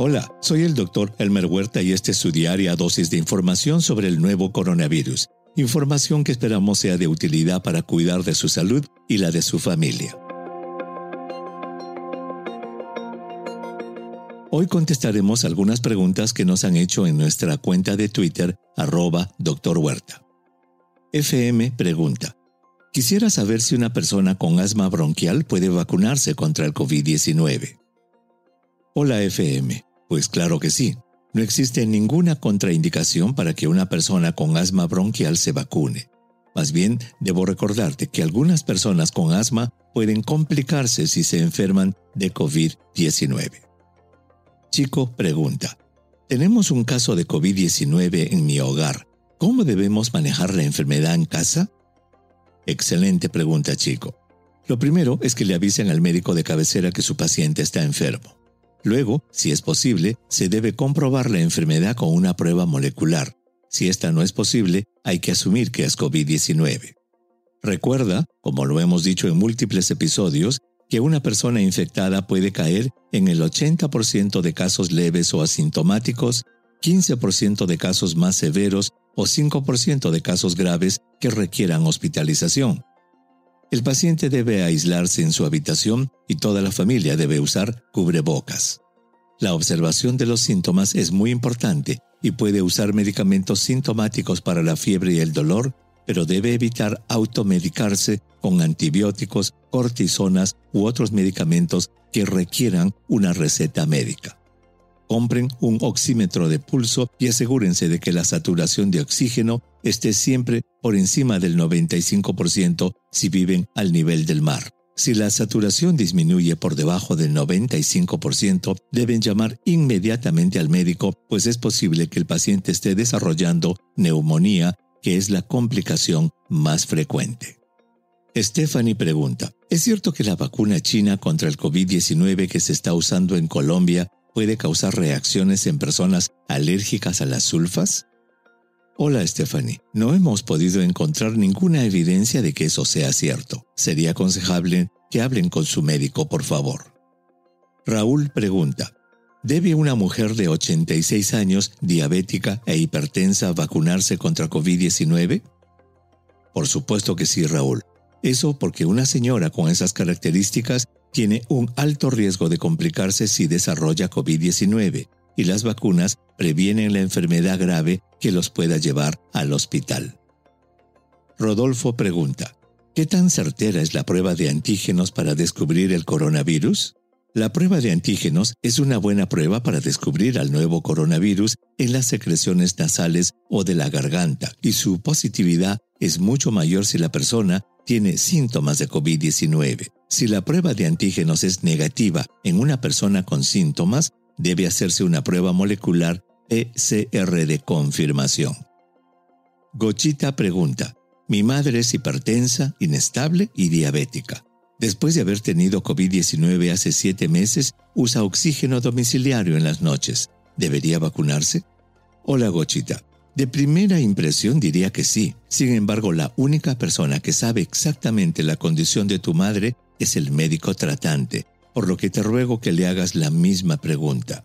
Hola, soy el doctor Elmer Huerta y este es su diaria dosis de información sobre el nuevo coronavirus. Información que esperamos sea de utilidad para cuidar de su salud y la de su familia. Hoy contestaremos algunas preguntas que nos han hecho en nuestra cuenta de Twitter, arroba doctor Huerta. FM pregunta. Quisiera saber si una persona con asma bronquial puede vacunarse contra el COVID-19. Hola FM. Pues claro que sí. No existe ninguna contraindicación para que una persona con asma bronquial se vacune. Más bien, debo recordarte que algunas personas con asma pueden complicarse si se enferman de COVID-19. Chico pregunta, tenemos un caso de COVID-19 en mi hogar. ¿Cómo debemos manejar la enfermedad en casa? Excelente pregunta, chico. Lo primero es que le avisen al médico de cabecera que su paciente está enfermo. Luego, si es posible, se debe comprobar la enfermedad con una prueba molecular. Si esta no es posible, hay que asumir que es COVID-19. Recuerda, como lo hemos dicho en múltiples episodios, que una persona infectada puede caer en el 80% de casos leves o asintomáticos, 15% de casos más severos o 5% de casos graves que requieran hospitalización. El paciente debe aislarse en su habitación y toda la familia debe usar cubrebocas. La observación de los síntomas es muy importante y puede usar medicamentos sintomáticos para la fiebre y el dolor, pero debe evitar automedicarse con antibióticos, cortisonas u otros medicamentos que requieran una receta médica. Compren un oxímetro de pulso y asegúrense de que la saturación de oxígeno esté siempre por encima del 95% si viven al nivel del mar. Si la saturación disminuye por debajo del 95%, deben llamar inmediatamente al médico, pues es posible que el paciente esté desarrollando neumonía, que es la complicación más frecuente. Stephanie pregunta, ¿es cierto que la vacuna china contra el COVID-19 que se está usando en Colombia puede causar reacciones en personas alérgicas a las sulfas? Hola Stephanie, no hemos podido encontrar ninguna evidencia de que eso sea cierto. Sería aconsejable que hablen con su médico, por favor. Raúl pregunta, ¿debe una mujer de 86 años, diabética e hipertensa vacunarse contra COVID-19? Por supuesto que sí, Raúl. Eso porque una señora con esas características tiene un alto riesgo de complicarse si desarrolla COVID-19 y las vacunas previenen la enfermedad grave que los pueda llevar al hospital. Rodolfo pregunta, ¿qué tan certera es la prueba de antígenos para descubrir el coronavirus? La prueba de antígenos es una buena prueba para descubrir al nuevo coronavirus en las secreciones nasales o de la garganta y su positividad es mucho mayor si la persona tiene síntomas de COVID-19. Si la prueba de antígenos es negativa en una persona con síntomas, debe hacerse una prueba molecular PCR de confirmación. Gochita pregunta, mi madre es hipertensa, inestable y diabética. Después de haber tenido COVID-19 hace siete meses, usa oxígeno domiciliario en las noches. ¿Debería vacunarse? Hola Gochita. De primera impresión diría que sí. Sin embargo, la única persona que sabe exactamente la condición de tu madre es el médico tratante, por lo que te ruego que le hagas la misma pregunta.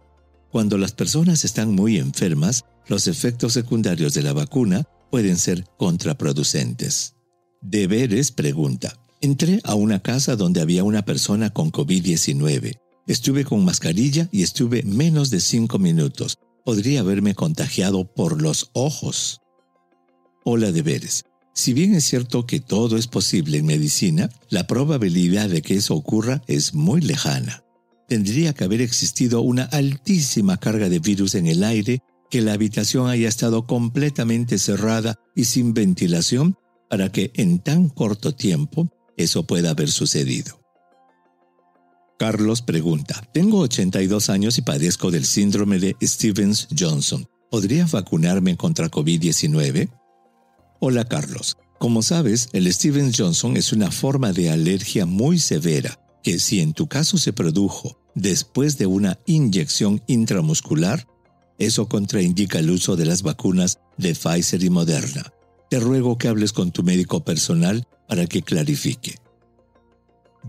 Cuando las personas están muy enfermas, los efectos secundarios de la vacuna pueden ser contraproducentes. Deberes pregunta. Entré a una casa donde había una persona con COVID-19. Estuve con mascarilla y estuve menos de cinco minutos. Podría haberme contagiado por los ojos. Hola deberes. Si bien es cierto que todo es posible en medicina, la probabilidad de que eso ocurra es muy lejana. Tendría que haber existido una altísima carga de virus en el aire, que la habitación haya estado completamente cerrada y sin ventilación para que en tan corto tiempo eso pueda haber sucedido. Carlos pregunta, tengo 82 años y padezco del síndrome de Stevens-Johnson. ¿Podría vacunarme contra COVID-19? Hola Carlos. Como sabes, el Stevens Johnson es una forma de alergia muy severa que si en tu caso se produjo después de una inyección intramuscular, eso contraindica el uso de las vacunas de Pfizer y Moderna. Te ruego que hables con tu médico personal para que clarifique.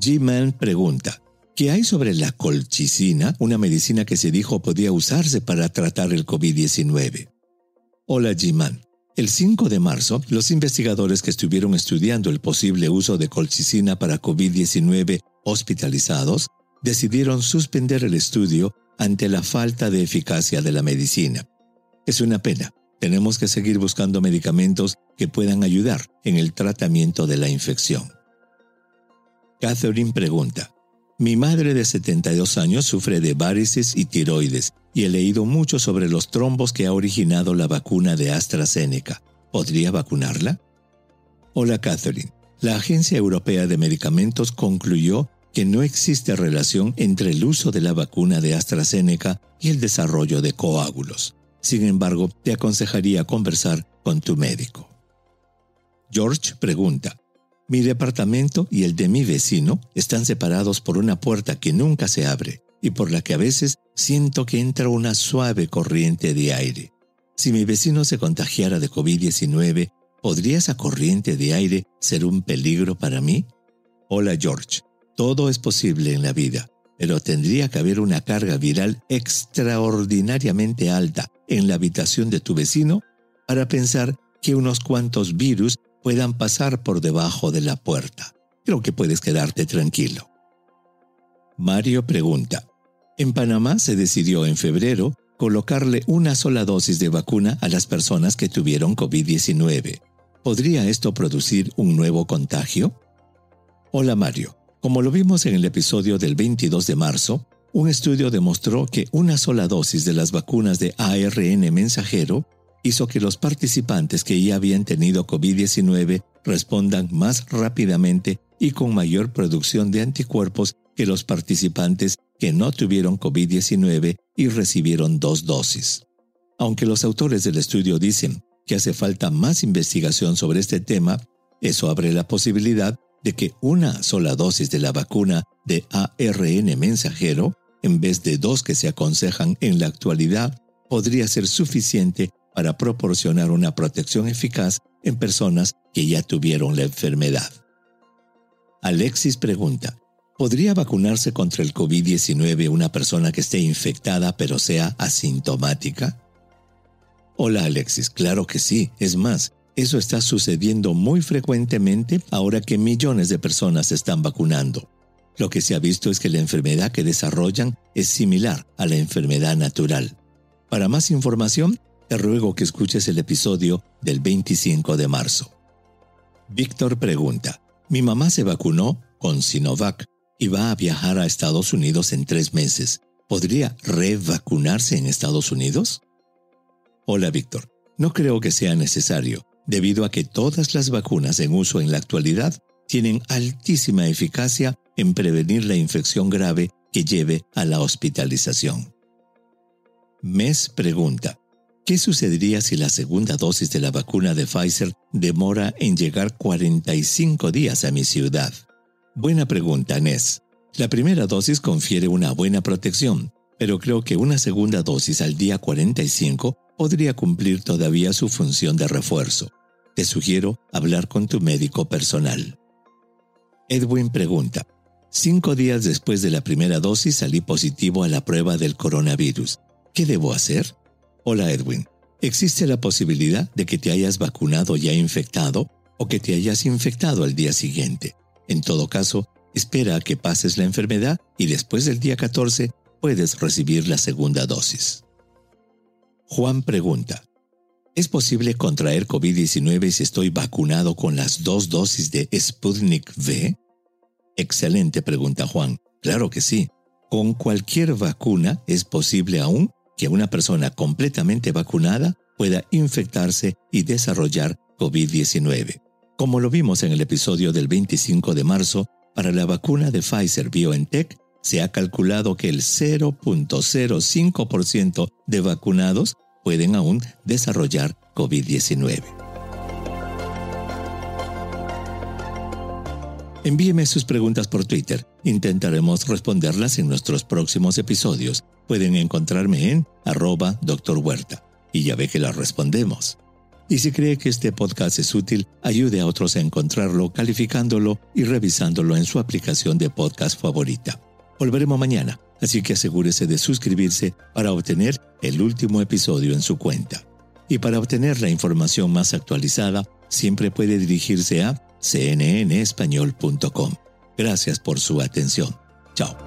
G-Man pregunta, ¿Qué hay sobre la colchicina, una medicina que se dijo podía usarse para tratar el COVID-19? Hola G-Man. El 5 de marzo, los investigadores que estuvieron estudiando el posible uso de colchicina para COVID-19 hospitalizados decidieron suspender el estudio ante la falta de eficacia de la medicina. Es una pena. Tenemos que seguir buscando medicamentos que puedan ayudar en el tratamiento de la infección. Catherine pregunta, mi madre de 72 años sufre de varices y tiroides y he leído mucho sobre los trombos que ha originado la vacuna de AstraZeneca. ¿Podría vacunarla? Hola Catherine. La Agencia Europea de Medicamentos concluyó que no existe relación entre el uso de la vacuna de AstraZeneca y el desarrollo de coágulos. Sin embargo, te aconsejaría conversar con tu médico. George pregunta, mi departamento y el de mi vecino están separados por una puerta que nunca se abre y por la que a veces siento que entra una suave corriente de aire. Si mi vecino se contagiara de COVID-19, ¿podría esa corriente de aire ser un peligro para mí? Hola George, todo es posible en la vida, pero tendría que haber una carga viral extraordinariamente alta en la habitación de tu vecino para pensar que unos cuantos virus puedan pasar por debajo de la puerta. Creo que puedes quedarte tranquilo. Mario pregunta, en Panamá se decidió en febrero colocarle una sola dosis de vacuna a las personas que tuvieron COVID-19. ¿Podría esto producir un nuevo contagio? Hola Mario, como lo vimos en el episodio del 22 de marzo, un estudio demostró que una sola dosis de las vacunas de ARN mensajero hizo que los participantes que ya habían tenido COVID-19 respondan más rápidamente y con mayor producción de anticuerpos que los participantes que no tuvieron COVID-19 y recibieron dos dosis. Aunque los autores del estudio dicen que hace falta más investigación sobre este tema, eso abre la posibilidad de que una sola dosis de la vacuna de ARN mensajero, en vez de dos que se aconsejan en la actualidad, podría ser suficiente para proporcionar una protección eficaz en personas que ya tuvieron la enfermedad. Alexis pregunta, ¿podría vacunarse contra el COVID-19 una persona que esté infectada pero sea asintomática? Hola Alexis, claro que sí. Es más, eso está sucediendo muy frecuentemente ahora que millones de personas se están vacunando. Lo que se ha visto es que la enfermedad que desarrollan es similar a la enfermedad natural. Para más información, ruego que escuches el episodio del 25 de marzo. Víctor pregunta, mi mamá se vacunó con Sinovac y va a viajar a Estados Unidos en tres meses. ¿Podría revacunarse en Estados Unidos? Hola Víctor, no creo que sea necesario, debido a que todas las vacunas en uso en la actualidad tienen altísima eficacia en prevenir la infección grave que lleve a la hospitalización. Mes pregunta, ¿Qué sucedería si la segunda dosis de la vacuna de Pfizer demora en llegar 45 días a mi ciudad? Buena pregunta, Nes. La primera dosis confiere una buena protección, pero creo que una segunda dosis al día 45 podría cumplir todavía su función de refuerzo. Te sugiero hablar con tu médico personal. Edwin pregunta, Cinco días después de la primera dosis salí positivo a la prueba del coronavirus. ¿Qué debo hacer? Hola Edwin, existe la posibilidad de que te hayas vacunado ya infectado o que te hayas infectado al día siguiente. En todo caso, espera a que pases la enfermedad y después del día 14 puedes recibir la segunda dosis. Juan pregunta, ¿es posible contraer COVID-19 si estoy vacunado con las dos dosis de Sputnik V? Excelente pregunta Juan. Claro que sí. Con cualquier vacuna es posible aún que una persona completamente vacunada pueda infectarse y desarrollar COVID-19. Como lo vimos en el episodio del 25 de marzo, para la vacuna de Pfizer BioNTech se ha calculado que el 0.05% de vacunados pueden aún desarrollar COVID-19. Envíeme sus preguntas por Twitter. Intentaremos responderlas en nuestros próximos episodios. Pueden encontrarme en arroba Dr. Huerta. Y ya ve que las respondemos. Y si cree que este podcast es útil, ayude a otros a encontrarlo calificándolo y revisándolo en su aplicación de podcast favorita. Volveremos mañana, así que asegúrese de suscribirse para obtener el último episodio en su cuenta. Y para obtener la información más actualizada, siempre puede dirigirse a cnnespañol.com. Gracias por su atención. Chao.